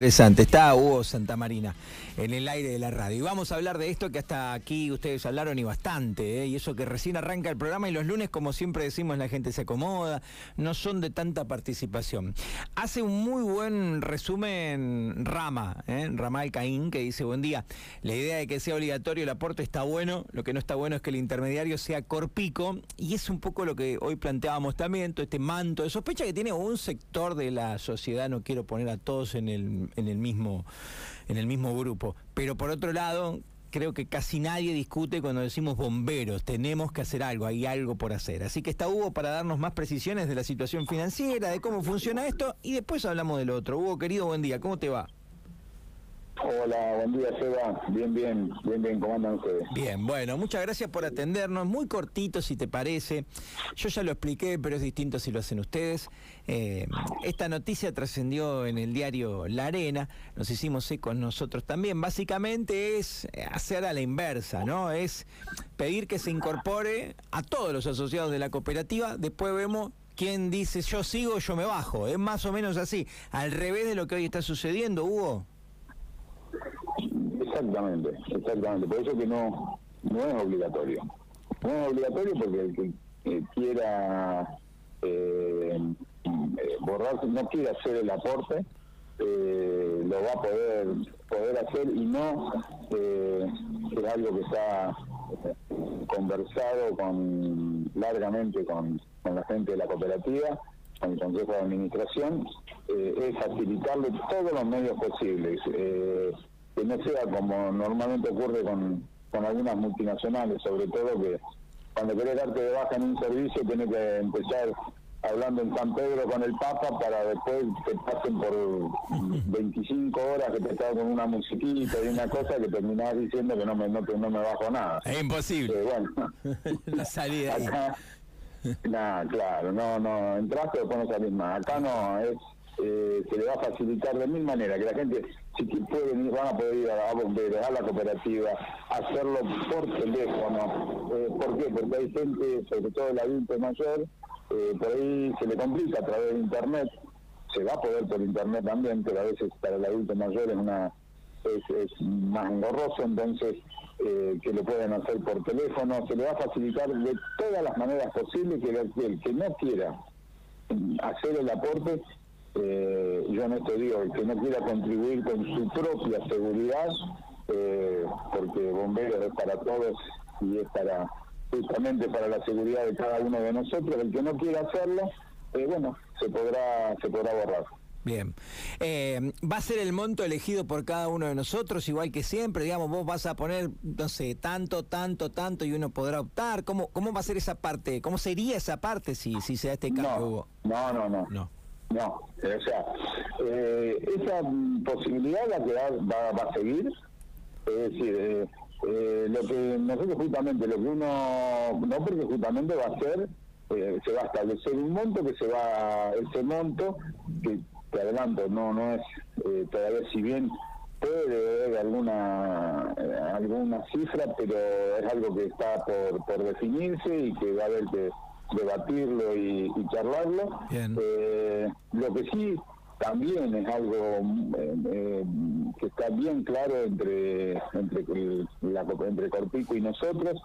Interesante, está Hugo Santamarina en el aire de la radio. Y vamos a hablar de esto que hasta aquí ustedes hablaron y bastante, ¿eh? y eso que recién arranca el programa y los lunes, como siempre decimos, la gente se acomoda, no son de tanta participación. Hace un muy buen resumen Rama, ¿eh? Ramal Caín, que dice, buen día, la idea de que sea obligatorio el aporte está bueno, lo que no está bueno es que el intermediario sea corpico, y es un poco lo que hoy planteábamos también, todo este manto de sospecha que tiene un sector de la sociedad, no quiero poner a todos en el en el mismo, en el mismo grupo. Pero por otro lado, creo que casi nadie discute cuando decimos bomberos, tenemos que hacer algo, hay algo por hacer. Así que está Hugo para darnos más precisiones de la situación financiera, de cómo funciona esto y después hablamos del otro. Hugo, querido, buen día, ¿cómo te va? Hola, buen día, Seba. Bien, bien, bien, bien, ¿cómo andan ustedes? Bien, bueno, muchas gracias por atendernos. Muy cortito, si te parece. Yo ya lo expliqué, pero es distinto si lo hacen ustedes. Eh, esta noticia trascendió en el diario La Arena, nos hicimos eco nosotros también. Básicamente es hacer a la inversa, ¿no? Es pedir que se incorpore a todos los asociados de la cooperativa. Después vemos quién dice yo sigo, yo me bajo. Es más o menos así. Al revés de lo que hoy está sucediendo, Hugo. Exactamente, exactamente. Por eso que no, no es obligatorio. No es obligatorio porque el que quiera eh, eh, borrar, no quiere hacer el aporte, eh, lo va a poder poder hacer y no eh, es algo que está conversado con largamente con, con la gente de la cooperativa, con el Consejo de Administración, es facilitarle todos los medios posibles que no sea como normalmente ocurre con, con algunas multinacionales, sobre todo que cuando querés darte de baja en un servicio tienes que empezar hablando en San Pedro con el Papa para después que pasen por 25 horas que te estás con una musiquita y una cosa que terminás diciendo que no me, no, no me bajo nada. Es imposible. Eh, bueno, la salida. Acá, nada, claro, no, no, entraste después no salís más. Acá no, es eh, se le va a facilitar de mil maneras, que la gente, si pueden, van a poder ir a, bomberos, a la cooperativa, hacerlo por teléfono. Eh, ¿Por qué? Porque hay gente, sobre todo el adulto mayor, eh, por ahí se le complica a través de Internet, se va a poder por Internet también, pero a veces para el adulto mayor es una es, más engorroso, entonces eh, que lo pueden hacer por teléfono, se le va a facilitar de todas las maneras posibles que el que no quiera hacer el aporte eh, yo en esto digo, el que no quiera contribuir con su propia seguridad, eh, porque bomberos es para todos y es para justamente para la seguridad de cada uno de nosotros, el que no quiera hacerlo, eh, bueno, se podrá, se podrá borrar. Bien. Eh, ¿Va a ser el monto elegido por cada uno de nosotros, igual que siempre? Digamos, vos vas a poner, no sé, tanto, tanto, tanto y uno podrá optar. ¿Cómo, cómo va a ser esa parte? ¿Cómo sería esa parte si, si se da este cambio, no, No, no, no. No, o sea, eh, esa posibilidad la que va, va, a seguir, es decir, eh, eh, lo que nosotros justamente, lo que uno, no porque justamente va a ser, se va a establecer un monto que se va, ese monto, que te adelanto, no, no es todavía si bien puede haber alguna alguna cifra, pero es algo que está por, por definirse y que va a haber que debatirlo y, charlarlo. Eh, lo que sí también es algo eh, eh, que está bien claro entre entre, la, entre Corpico y nosotros,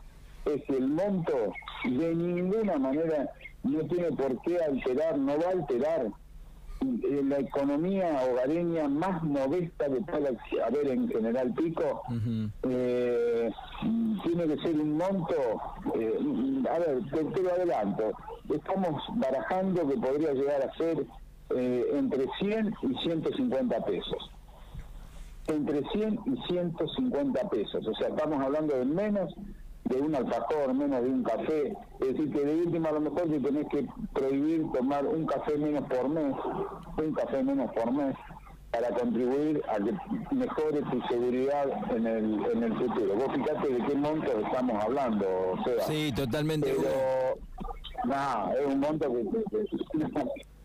es que el monto de ninguna manera no tiene por qué alterar, no va a alterar la economía hogareña más modesta que pueda haber en General Pico eh, tiene que ser un monto, eh, a ver, te, lo adelanto, estamos barajando que podría llegar a ser eh, entre 100 y 150 pesos. Entre 100 y 150 pesos, o sea, estamos hablando de menos de un alfajor, menos de un café. Es decir, que de última a lo mejor si tenés que prohibir tomar un café menos por mes, un café menos por mes, para contribuir a que mejore tu seguridad en el, en el futuro. Vos fíjate de qué monto estamos hablando, o sea. Sí, totalmente. Pero, nada, es un monto que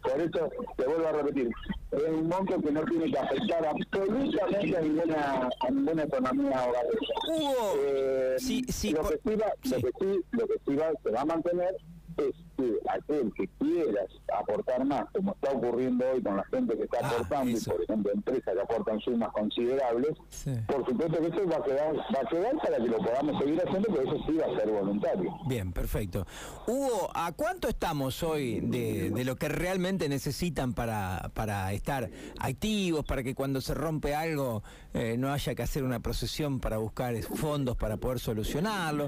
por eso, te vuelvo a repetir, es un monto que no tiene que afectar absolutamente a ninguna, a ninguna economía hogareña. Eh, sí, sí, lo, que sí va, lo, que sí, lo que sí va, se va a mantener es que aquel que quieras aportar más, como está ocurriendo hoy con la gente que está ah, aportando, y por ejemplo empresas que aportan sumas considerables, por supuesto que eso va a quedar, va a quedar para que lo podamos seguir haciendo, pero eso sí va a ser voluntario. Bien, perfecto. Hugo, ¿a cuánto estamos hoy de, de lo que realmente necesitan para, para estar activos, para que cuando se rompe algo eh, no haya que hacer una procesión para buscar fondos para poder solucionarlo?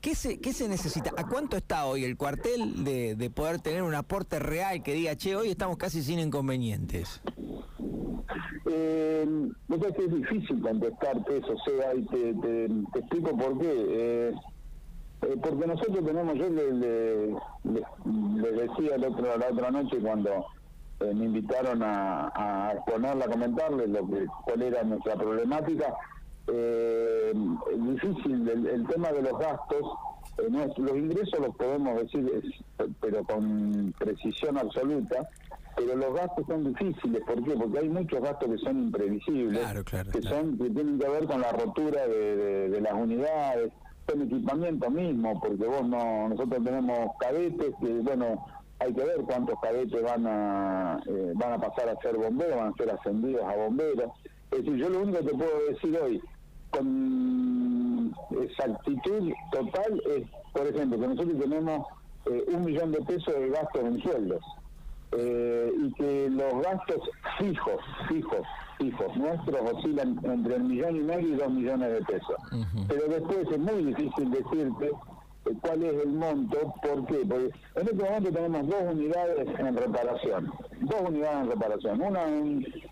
¿Qué se, qué se necesita? ¿A cuánto está hoy el cuartel de, poder tener un aporte real que diga, che, hoy estamos casi sin inconvenientes? Eh, que es difícil contestarte eso, sea, y te, explico por qué. Eh, eh, porque nosotros tenemos, yo le, le, decía el otro, la otra noche cuando eh, me invitaron a, a exponerla, a comentarles lo que, cuál era nuestra problemática, difícil el, tema de los gastos los ingresos los podemos decir pero con precisión absoluta pero los gastos son difíciles. ¿por qué? porque hay muchos gastos que son imprevisibles que son que tienen que ver con la rotura de, las unidades el equipamiento mismo porque vos no nosotros tenemos cadetes que bueno hay que ver cuántos cadetes van a eh, van a pasar a ser bomberos van a ser ascendidos a bomberos. Es decir, yo lo único que te puedo decir hoy, con exactitud total, es, por ejemplo, que nosotros tenemos eh, un millón de pesos de gastos en sueldos. Eh, y que los gastos fijos, fijos, fijos, nuestros oscilan entre un millón y medio y dos millones de pesos. Pero después es muy difícil decirte cuál es el monto, ¿por qué? Porque en este momento tenemos dos unidades en reparación, dos unidades en reparación, una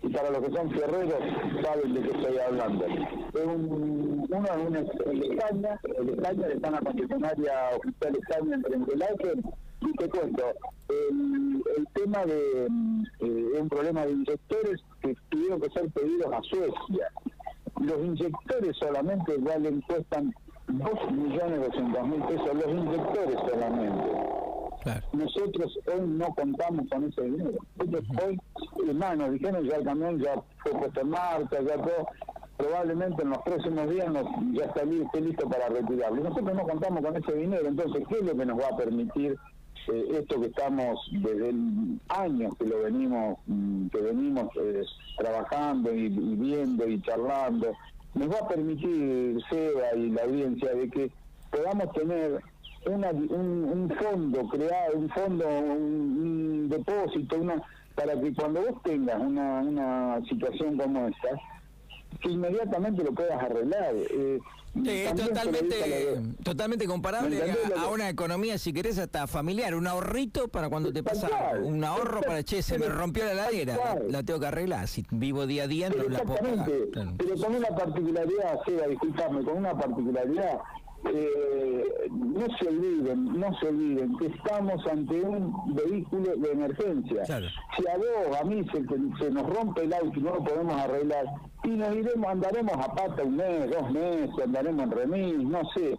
y para los que son ferreros saben de qué estoy hablando. Es un, uno es un, el España, el España está la concesionaria oficial España en el y te cuento, el, tema de eh, un problema de inyectores que tuvieron que ser pedidos a Suecia. Los inyectores solamente valen, cuestan 2 millones doscientos mil pesos los inyectores solamente. Nosotros hoy no contamos con ese dinero. Nosotros hoy, hermano, dijeron ya el camión ya fue puesto en marcha, ya todo. Probablemente en los próximos días nos, ya esté listo para retirarlo. Nosotros no contamos con ese dinero, entonces, ¿qué es lo que nos va a permitir eh, esto que estamos desde años que lo venimos mm, que venimos eh, trabajando y, viendo y charlando nos va a permitir, Seba y la audiencia, de que podamos tener una, un, fondo creado, un fondo, un, depósito, una para que cuando vos tengas una, una situación como esta, que inmediatamente lo puedas arreglar. Eh, es totalmente, totalmente comparable a, una economía, si querés, hasta familiar. Un ahorrito para cuando te pasa un ahorro para, che, se me rompió la ladera, la tengo que arreglar. Si vivo día a día, no la puedo pagar. Pero con una particularidad, Seba, disculpame, con una particularidad eh, no se olviden, no se olviden que estamos ante un vehículo de emergencia. Si a vos, a mí se, se, nos rompe el auto y no lo podemos arreglar, y nos iremos, andaremos a pata un mes, dos meses, andaremos en remis, no sé.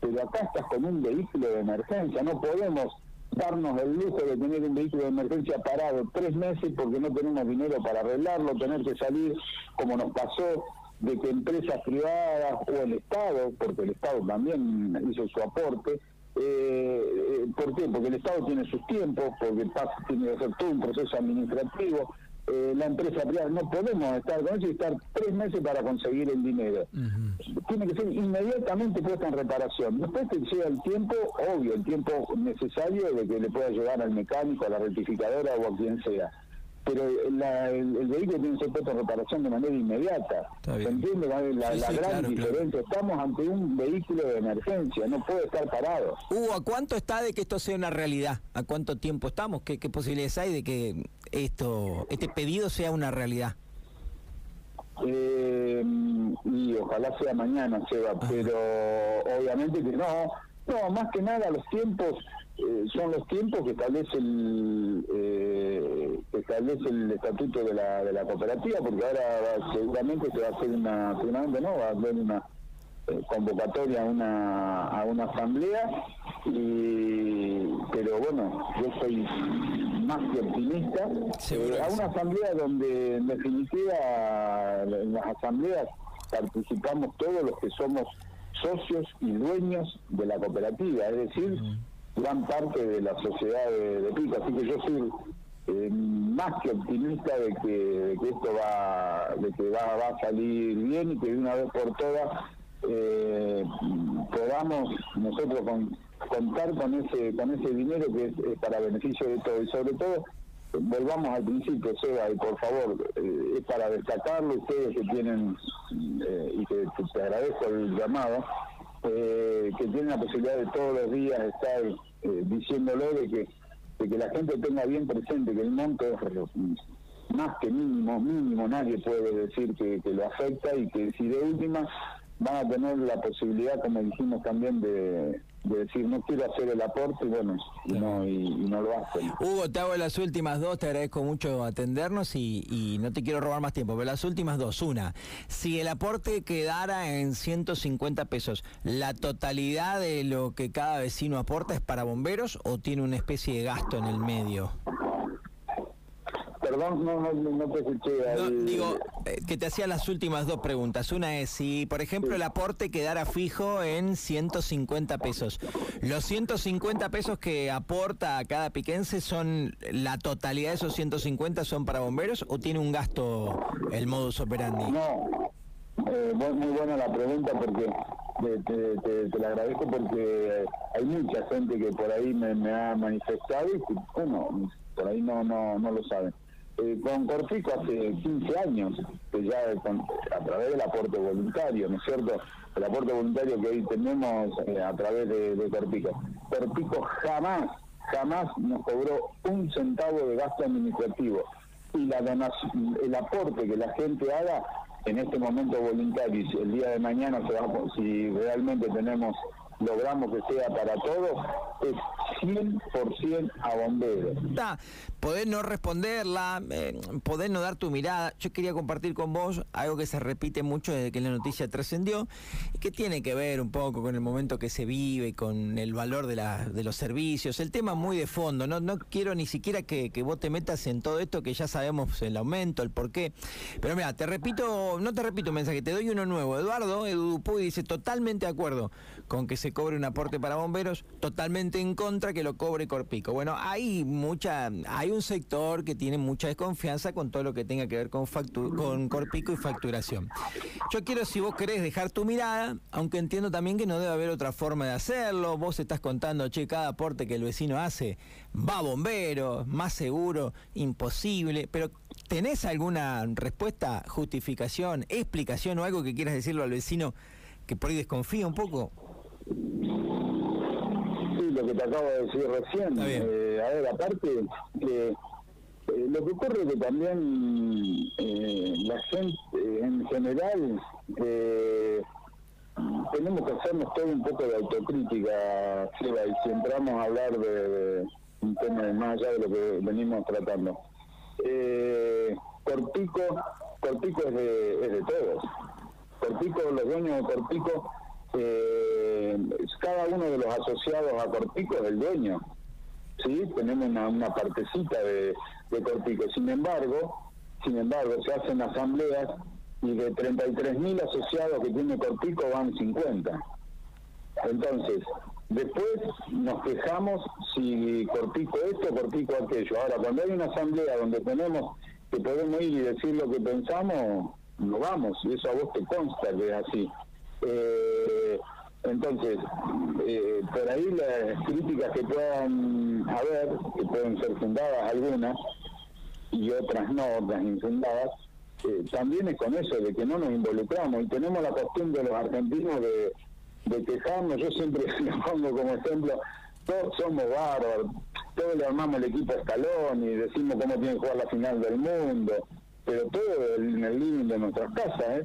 Pero acá estás con un vehículo de emergencia, no podemos darnos el lujo de tener un vehículo de emergencia parado tres meses porque no tenemos dinero para arreglarlo, tener que salir como nos pasó de que empresas privadas o el Estado, porque el Estado también hizo su aporte, eh, eh, ¿por qué? Porque el Estado tiene sus tiempos, porque tiene que hacer todo un proceso administrativo, eh, la empresa privada, no podemos estar con eso y estar tres meses para conseguir el dinero. Tiene que ser inmediatamente puesta en reparación. Después que sea el tiempo, obvio, el tiempo necesario de que le pueda llegar al mecánico, a la rectificadora o a quien sea pero la, el, vehículo tiene que ser puesto en reparación de manera inmediata. ¿Se entiende la, gran diferencia? Estamos ante un vehículo de emergencia, no puede estar parado. Hugo, ¿a cuánto está de que esto sea una realidad? ¿A cuánto tiempo estamos? ¿Qué, qué posibilidades hay de que esto este pedido sea una realidad? Eh, y ojalá sea mañana, Seba, pero obviamente que no. No, más que nada los tiempos eh, son los tiempos que establece el eh, establece el estatuto de la, de la cooperativa porque ahora seguramente se va a hacer una seguramente no va a haber una eh, convocatoria a una a una asamblea y pero bueno yo soy más que optimista. A una asamblea donde en definitiva en las asambleas participamos todos los que somos socios y dueños de la cooperativa es decir gran parte de la sociedad de, Pico. Así que yo soy eh, más que optimista de que, esto va, de que va, va a salir bien y que de una vez por todas eh, podamos nosotros contar con ese con ese dinero que es, para beneficio de todos. Y sobre todo volvamos al principio Seba y por favor eh, es para destacarlo ustedes que tienen eh, y que, te agradezco el llamado que tienen la posibilidad de todos los días estar diciéndolo de que de que la gente tenga bien presente que el monto es más que mínimo, mínimo, nadie puede decir que, que lo afecta y que si de última van a tener la posibilidad, como dijimos también, de, decir no quiero hacer el aporte y bueno, y no, y, no lo hacen. Hugo, te hago las últimas dos, te agradezco mucho atendernos y, y, no te quiero robar más tiempo, pero las últimas dos. Una, si el aporte quedara en 150 pesos, ¿la totalidad de lo que cada vecino aporta es para bomberos o tiene una especie de gasto en el medio? Perdón, no, no, no te escuché. digo, eh, que te hacía las últimas dos preguntas. Una es si, por ejemplo, el aporte quedara fijo en 150 pesos. ¿Los 150 pesos que aporta a cada piquense son la totalidad de esos 150 son para bomberos o tiene un gasto el modus operandi? No, eh, muy buena la pregunta porque te, te, la agradezco porque hay mucha gente que por ahí me, me ha manifestado y bueno, por ahí no, no, no lo saben. Eh, con Corpico hace 15 años, que ya a través del aporte voluntario, ¿no es cierto? El aporte voluntario que hoy tenemos eh, a través de, de Corpico. Corpico jamás, jamás nos cobró un centavo de gasto administrativo. Y la el aporte que la gente haga en este momento voluntario, y si el día de mañana si realmente tenemos logramos que sea para todos, es 100% a bomberos. Está, poder no responderla, eh, poder no dar tu mirada. Yo quería compartir con vos algo que se repite mucho desde que la noticia trascendió y que tiene que ver un poco con el momento que se vive con el valor de, la, de los servicios. El tema muy de fondo, no, no quiero ni siquiera que, que vos te metas en todo esto que ya sabemos el aumento, el por qué. Pero mira, te repito, no te repito un mensaje, te doy uno nuevo. Eduardo, Edu Dupuy dice totalmente de acuerdo con que se cobre un aporte para bomberos, totalmente en contra que lo cobre Corpico. Bueno, hay mucha, hay un sector que tiene mucha desconfianza con todo lo que tenga que ver con, con Corpico y facturación. Yo quiero, si vos querés, dejar tu mirada, aunque entiendo también que no debe haber otra forma de hacerlo. Vos estás contando, che, cada aporte que el vecino hace va a bomberos, más seguro, imposible, pero ¿tenés alguna respuesta, justificación, explicación o algo que quieras decirlo al vecino que por ahí desconfía un poco? Lo que te acabo de decir recién. Eh, a ver, aparte, eh, lo que ocurre es que también eh, la gente en general tenemos que hacernos todo un poco de autocrítica, Seba, y si entramos a hablar de, un tema más allá de lo que venimos tratando. Corpico, Corpico es de, es de todos. Corpico, los dueños de Corpico eh, cada uno de los asociados a Corpico es el dueño. ¿sí? Tenemos una, partecita de, Corpico. Sin embargo, sin embargo, se hacen asambleas y de 33.000 asociados que tiene Corpico van 50. Entonces, después nos quejamos si Corpico esto, Corpico aquello. Ahora, cuando hay una asamblea donde tenemos que podemos ir y decir lo que pensamos, no vamos, y eso a vos te consta que es así. Eh, entonces, eh, por ahí las críticas que puedan haber, que pueden ser fundadas algunas y otras no, otras infundadas, eh, también es con eso, de que no nos involucramos y tenemos la costumbre de los argentinos de, de quejarnos, yo siempre pongo como ejemplo, todos somos bárbaros, todos le armamos el equipo a escalón y decimos cómo tiene que jugar la final del mundo, pero todo en el living de nuestras casas, ¿eh?